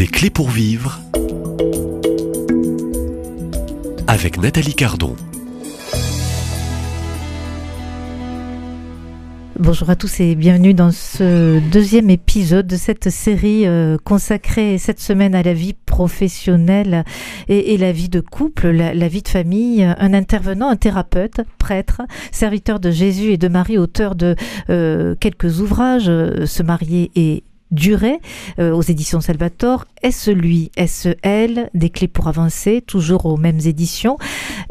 Des clés pour vivre avec Nathalie Cardon. Bonjour à tous et bienvenue dans ce deuxième épisode de cette série euh, consacrée cette semaine à la vie professionnelle et, la vie de couple, la, vie de famille. Un intervenant, un thérapeute, prêtre, serviteur de Jésus et de Marie, auteur de euh, quelques ouvrages, euh, Se marier et Durée euh, aux éditions Salvatore. Est-ce lui Est-ce elle Des clés pour avancer, toujours aux mêmes éditions.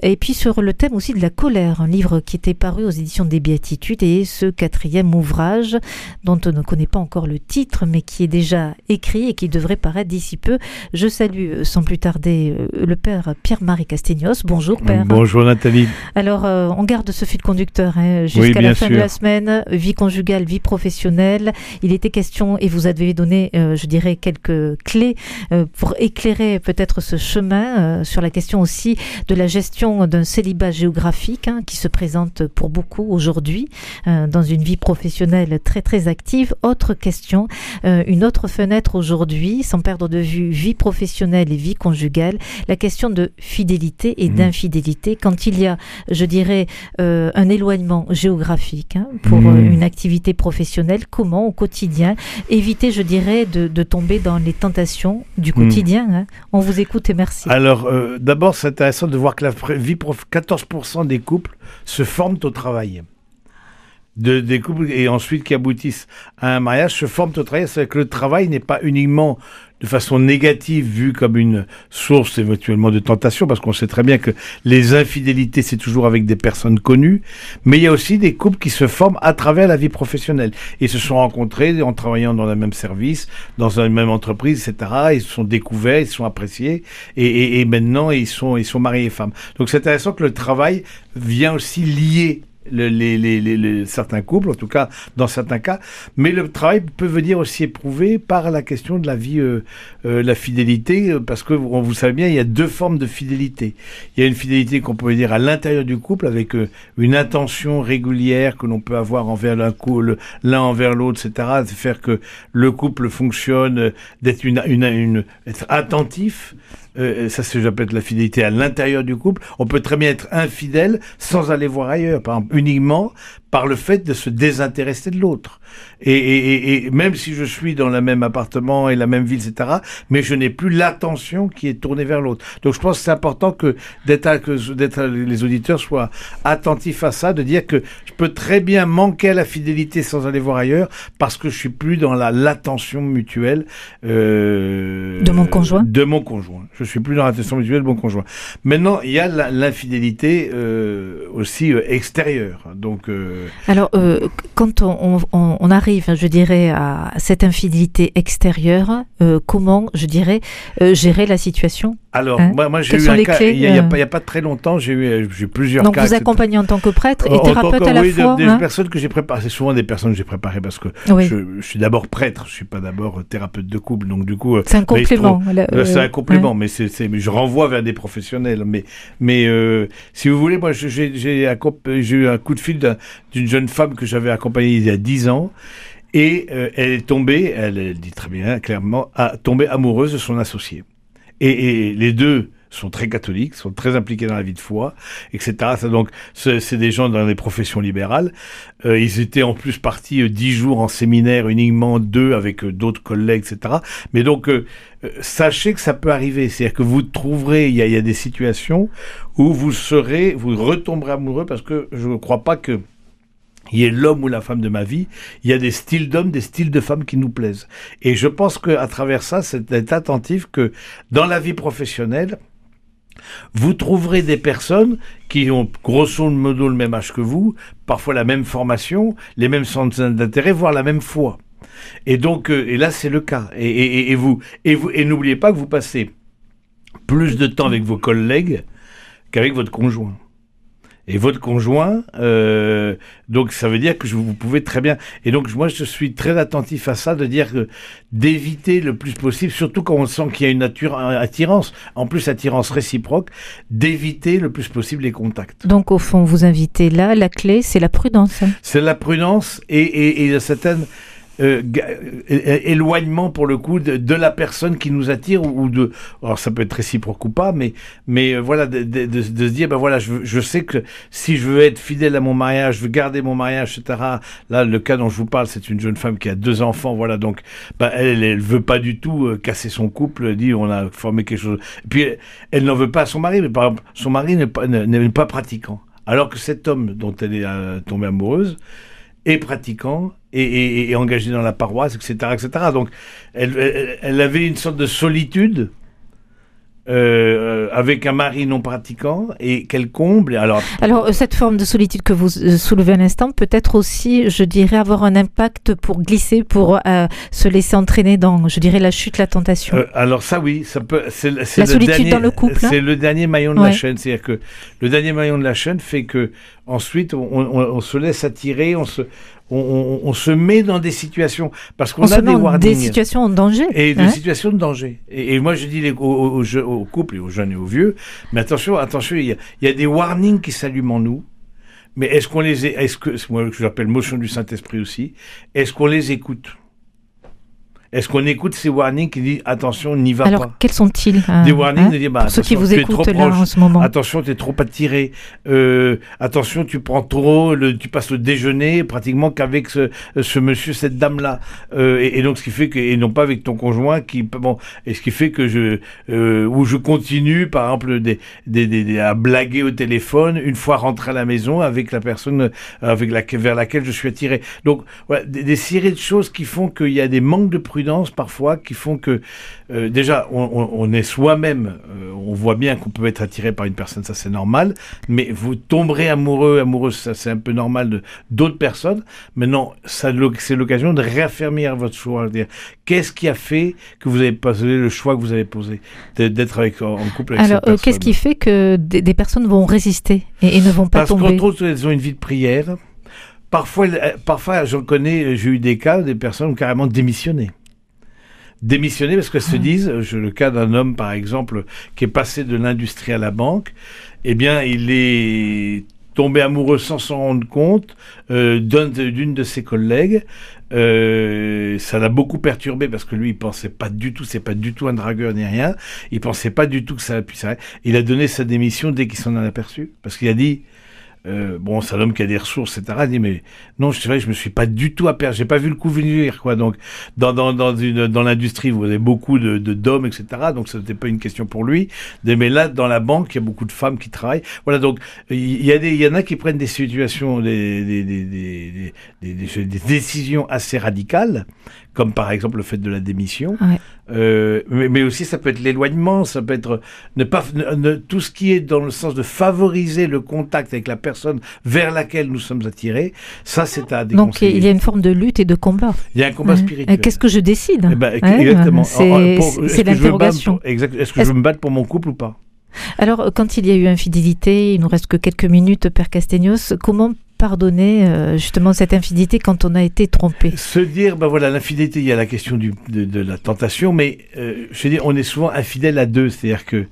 Et puis sur le thème aussi de la colère, un livre qui était paru aux éditions des Béatitudes et ce quatrième ouvrage dont on ne connaît pas encore le titre mais qui est déjà écrit et qui devrait paraître d'ici peu. Je salue euh, sans plus tarder euh, le père Pierre-Marie Castignos. Bonjour père. Bonjour Nathalie. Alors on garde ce fil conducteur hein, jusqu'à la fin de la semaine. Vie conjugale, vie professionnelle. Il était question et vous avez donné, euh, je dirais, quelques clés euh, pour éclairer peut-être ce chemin euh, sur la question aussi de la gestion d'un célibat géographique hein, qui se présente pour beaucoup aujourd'hui dans une vie professionnelle très très active. Autre question, une autre fenêtre aujourd'hui, sans perdre de vue vie professionnelle et vie conjugale, la question de fidélité et mmh. d'infidélité quand il y a, je dirais, un éloignement géographique hein, pour mmh. une activité professionnelle. Comment au quotidien éviter je dirais, de, tomber dans les tentations du quotidien. Hmm. Hein. On vous écoute et merci. Alors, euh, d'abord, c'est intéressant de voir que la vie 14% des couples se forment au travail. De, des couples et ensuite qui aboutissent à un mariage se forment au travail. C'est que le travail n'est pas uniquement de façon négative vu comme une source éventuellement de tentation, parce qu'on sait très bien que les infidélités, c'est toujours avec des personnes connues, mais il y a aussi des couples qui se forment à travers la vie professionnelle. Ils se sont rencontrés en travaillant dans le même service, dans la même entreprise, etc. Ils se sont découverts, ils se sont appréciés, et, et maintenant ils sont, ils sont mariés et femmes. Donc c'est intéressant que le travail vient aussi lier les, les, certains couples, en tout cas dans certains cas. Mais le travail peut venir aussi éprouvé par la question de la vie, euh, euh, la fidélité, euh, parce que vous savez bien, il y a deux formes de fidélité. Il y a une fidélité qu'on peut dire à l'intérieur du couple, avec une intention régulière que l'on peut avoir envers l'un envers l'autre, etc. Faire que le couple fonctionne, d'être une, une, une, être attentif euh, ça c'est j'appelle la fidélité à l'intérieur du couple. On peut très bien être infidèle sans aller voir ailleurs, par exemple, uniquement par le fait de se désintéresser de l'autre. Et, et, et, même si je suis dans le même appartement et la même ville, etc., mais je n'ai plus l'attention qui est tournée vers l'autre. Donc je pense que c'est important que d'être que d'être les auditeurs soient attentifs à ça, de dire que je peux très bien manquer à la fidélité sans aller voir ailleurs parce que je suis plus dans la l'attention mutuelle euh, de mon conjoint. De mon conjoint. Je suis plus dans l'attention mutuelle de mon conjoint. Maintenant, il y a l'infidélité euh, aussi euh, extérieure. Donc euh, Alors, euh, quand on, arrive, je dirais, à cette infidélité extérieure, euh, comment, je dirais, gérer la situation alors, hein moi, j'ai eu un cas, il n'y a, pas très longtemps, j'ai eu, eu plusieurs cas. Donc, vous accompagnez en tant que prêtre et thérapeute à la oui, fois des, hein personnes que j'ai préparées, c'est souvent des personnes que j'ai préparées parce que je, suis d'abord prêtre, je ne suis pas d'abord thérapeute de couple, donc du coup... C'est un complément. c'est un complément, mais je renvoie vers des professionnels. Mais, mais si vous voulez, moi, j'ai, eu un coup de fil d'une jeune femme que j'avais accompagnée il y a dix ans. Et euh, elle est tombée, elle, dit très bien, clairement, a, tombée amoureuse de son associé. Et, les deux sont très catholiques, sont très impliqués dans la vie de foi, etc. donc, c'est des gens dans les professions libérales. Euh, ils étaient en plus partis euh, dix jours en séminaire, uniquement deux avec d'autres collègues, etc. Mais donc, sachez que ça peut arriver. C'est-à-dire que vous trouverez, il y, y a des situations où vous serez, vous retomberez amoureux parce que je ne crois pas que il y a l'homme ou la femme de ma vie, il y a des styles d'hommes, des styles de femmes qui nous plaisent. Et je pense qu'à travers ça, c'est d'être attentif que dans la vie professionnelle, vous trouverez des personnes qui ont grosso modo le même âge que vous, parfois la même formation, les mêmes centres d'intérêt, voire la même foi. Et donc, euh, et là, c'est le cas. Et, et vous, et vous, et n'oubliez pas que vous passez plus de temps avec vos collègues qu'avec votre conjoint et votre conjoint. Euh, donc ça veut dire que vous pouvez très bien. Et donc moi je suis très attentif à ça, de dire que d'éviter le plus possible, surtout quand on sent qu'il y a une nature attirance, en plus attirance réciproque, d'éviter le plus possible les contacts. Donc au fond vous invitez là, la clé c'est la prudence. C'est la prudence et, et, et certaines euh, éloignement pour le coup de, la personne qui nous attire ou, de alors ça peut être réciproque ou pas mais mais voilà de, de, se dire ben voilà je, je sais que si je veux être fidèle à mon mariage je veux garder mon mariage etc là le cas dont je vous parle c'est une jeune femme qui a deux enfants voilà donc ben, elle elle veut pas du tout casser son couple dit on a formé quelque chose. Puis elle, n'en veut pas à son mari mais par exemple son mari n'est pas n'est pas pratiquant. Alors que cet homme dont elle est tombée amoureuse et pratiquant et, engagé dans la paroisse, etc. etc. Donc elle, avait une sorte de solitude euh, avec un mari non pratiquant et qu'elle comble. Alors, alors euh, cette forme de solitude que vous euh, soulevez un instant peut être aussi, je dirais, avoir un impact pour glisser, pour se laisser entraîner dans, je dirais, la chute, la tentation. alors ça oui, ça peut. C'est, la solitude dernier, dans le couple. Hein. C'est le dernier maillon de la chaîne, c'est-à-dire que le dernier maillon de la chaîne fait que ensuite on, on se laisse attirer, on se, on, se met dans des situations parce qu'on a des warnings. Des situations en danger. Et des situations de danger. Et, moi je dis les, aux, aux, couples et aux jeunes et aux vieux, mais attention, attention, il y a, des warnings qui s'allument en nous. Mais est-ce qu'on les, est-ce que, moi je l'appelle motion du Saint-Esprit aussi, est-ce qu'on les écoute? Est-ce qu'on écoute ces warnings qui disent attention, n'y va Alors, pas quels sont-ils hein, Des warnings hein, de dire bah, ceux qui vous écoutent là en ce moment. Attention, tu es trop attiré. Euh, attention, tu prends trop, le, tu passes le déjeuner pratiquement qu'avec ce, ce, monsieur, cette dame-là. Euh, et, donc, ce qui fait que, et non pas avec ton conjoint qui, bon, et ce qui fait que je, euh, où je continue, par exemple, des, des, des, à blaguer au téléphone une fois rentré à la maison avec la personne avec la, vers laquelle je suis attiré. Donc, voilà, des, des séries de choses qui font qu'il y a des manques de prudence parfois qui font que euh, déjà on, est soi-même, euh, on voit bien qu'on peut être attiré par une personne, ça c'est normal, mais vous tomberez amoureux, amoureuse, ça c'est un peu normal de d'autres personnes. Maintenant, ça c'est l'occasion de réaffirmer votre choix, qu'est-ce qui a fait que vous avez posé le choix que vous avez posé d'être avec en couple avec Alors, euh, qu'est-ce qui fait que des, personnes vont résister et, ne vont pas tomber Parce qu'entre autres, elles ont une vie de prière. Parfois, parfois j'en connais, j'ai eu des cas des personnes ont carrément démissionné démissionner parce qu'elles se ah. disent, je, le cas d'un homme par exemple qui est passé de l'industrie à la banque, eh bien il est tombé amoureux sans s'en rendre compte euh, d'une de ses collègues. Euh, ça l'a beaucoup perturbé parce que lui il pensait pas du tout, c'est pas du tout un dragueur ni rien. Il pensait pas du tout que ça puisse. Il a donné sa démission dès qu'il s'en a aperçu parce qu'il a dit euh, bon, c'est un homme qui a des ressources, etc. dit, mais non, je, vrai, je me suis pas du tout aperçu, j'ai pas vu le coup venir, quoi. Donc, dans, dans, dans, une, dans l'industrie, vous avez beaucoup de, d'hommes, etc. Donc, ça n'était pas une question pour lui. Mais là, dans la banque, il y a beaucoup de femmes qui travaillent. Voilà, donc, il y, a des, il y en a qui prennent des situations, des, des, des, des, des, des décisions assez radicales comme par exemple le fait de la démission. Euh, mais, aussi ça peut être l'éloignement, ça peut être ne pas ne, tout ce qui est dans le sens de favoriser le contact avec la personne vers laquelle nous sommes attirés. Ça, c'est à Donc il y a une forme de lutte et de combat. Il y a un combat spirituel. Qu'est-ce que je décide eh ben, Exactement. C'est l'interrogation. Est-ce que je veux me battre pour mon couple ou pas? Alors, quand il y a eu infidélité, il nous reste que quelques minutes, Père Castegnos, comment pardonner euh, justement cette infidélité quand on a été trompé. Se dire, ben voilà, l'infidélité, il y a la question du, de, la tentation, mais euh, je veux dire, on est souvent infidèle à deux, c'est-à-dire que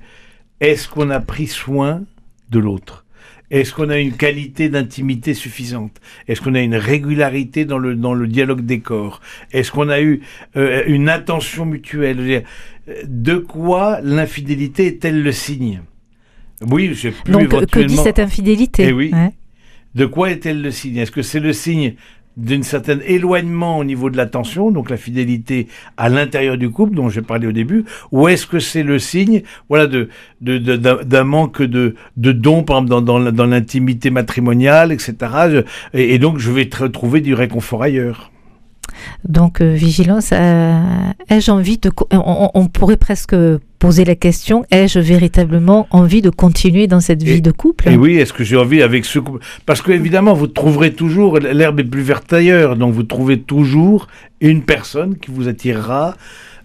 est-ce qu'on a pris soin de l'autre? Est-ce qu'on a une qualité d'intimité suffisante? Est-ce qu'on a une régularité dans le, dans le dialogue des corps? Est-ce qu'on a eu euh, une attention mutuelle? De quoi l'infidélité est-elle le signe? Oui, j'ai pu Donc, que dit cette infidélité? Eh oui. De quoi est-elle le signe? Est-ce que c'est le signe d'un certain éloignement au niveau de l'attention, donc la fidélité à l'intérieur du couple dont j'ai parlé au début, ou est-ce que c'est le signe, voilà, de d'un manque de de dons, par exemple dans dans, l'intimité matrimoniale, etc. et, et, donc je vais retrouver du réconfort ailleurs. Donc euh, vigilance, euh, ai-je envie de... On, pourrait presque poser la question, ai-je véritablement envie de continuer dans cette vie de couple? Et oui, est-ce que j'ai envie avec ce couple? Parce que évidemment, vous trouverez toujours, l'herbe est plus verte ailleurs, donc vous trouvez toujours une personne qui vous attirera,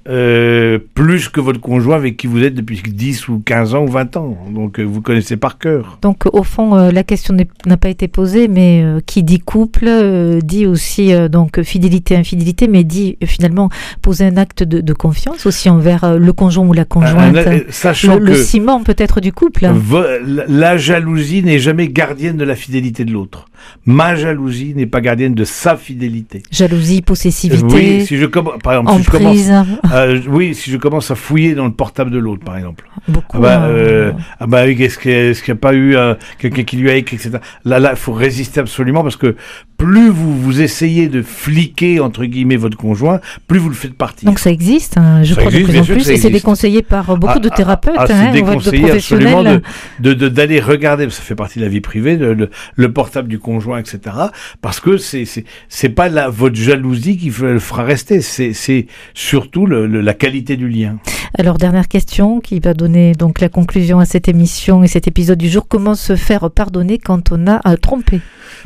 euh, plus que votre conjoint avec qui vous êtes depuis 10 ou 15 ans ou 20 ans. Donc euh, vous connaissez par cœur. Donc au fond, euh, la question n'a pas été posée, mais qui dit couple dit aussi donc fidélité, infidélité, mais dit finalement poser un acte de, confiance aussi envers le conjoint ou la conjointe. sachant le, le ciment peut-être du couple. La jalousie n'est jamais gardienne de la fidélité de l'autre. Ma jalousie n'est pas gardienne de sa fidélité. Jalousie, possessivité. oui, si je commence, par exemple, si je commence, euh, oui, si je commence à fouiller dans le portable de l'autre, par exemple. Beaucoup. Ah bah, euh, ah bah oui, est-ce qu'il n'y a, pas eu euh, quelqu'un qui lui a écrit, etc. Là, là, il faut résister absolument parce que plus vous vous essayez de fliquer entre guillemets votre conjoint, plus vous le faites partir. Donc ça existe, hein, je crois de plus en plus, et c'est déconseillé par beaucoup de ah, ah, thérapeutes. Ah, c'est hein, déconseillé absolument de d'aller regarder, ça fait partie de la vie privée, le, le, portable du conjoint, etc. Parce que c'est c'est pas la, votre jalousie qui le fera rester, c'est surtout le, la qualité du lien. Alors dernière question qui va donner donc la conclusion à cette émission et cet épisode du jour. Comment se faire pardonner quand on a euh, trompé?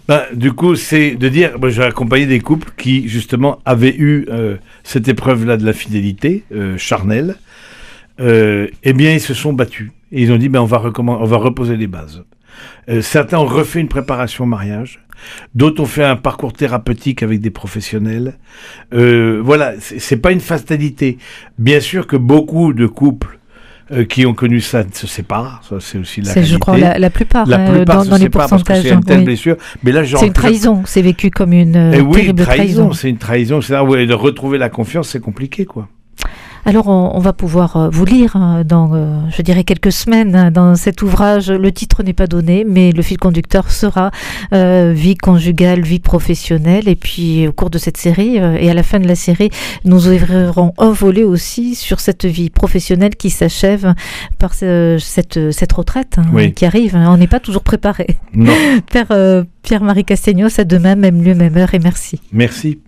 Ben, du coup, c'est de dire, j'ai accompagné des couples qui justement avaient eu euh, cette épreuve-là de la fidélité euh, charnelle. Eh bien, ils se sont battus et ils ont dit, ben, on va on va reposer les bases. Certains ont refait une préparation au mariage. D'autres ont fait un parcours thérapeutique avec des professionnels. voilà, c'est pas une fatalité. Bien sûr que beaucoup de couples euh, qui ont connu ça se séparent. Ça, c'est aussi la Je crois la, plupart, la hein, plupart dans, les pourcentages. Que une blessure. Mais là, c'est une trahison. C'est vécu comme une eh oui, terrible trahison. C'est une trahison. C'est de retrouver la confiance, c'est compliqué, quoi. Alors on, va pouvoir euh, vous lire hein, dans, euh, je dirais, quelques semaines hein, dans cet ouvrage. Le titre n'est pas donné, mais le fil conducteur sera euh, vie conjugale, vie professionnelle. Et puis au cours de cette série et à la fin de la série, nous ouvrirons un volet aussi sur cette vie professionnelle qui s'achève par cette, cette retraite hein, qui arrive. On n'est pas toujours préparé. Non. Père Pierre-Marie Castegnos, à demain, même lieu, même heure, et merci. Merci.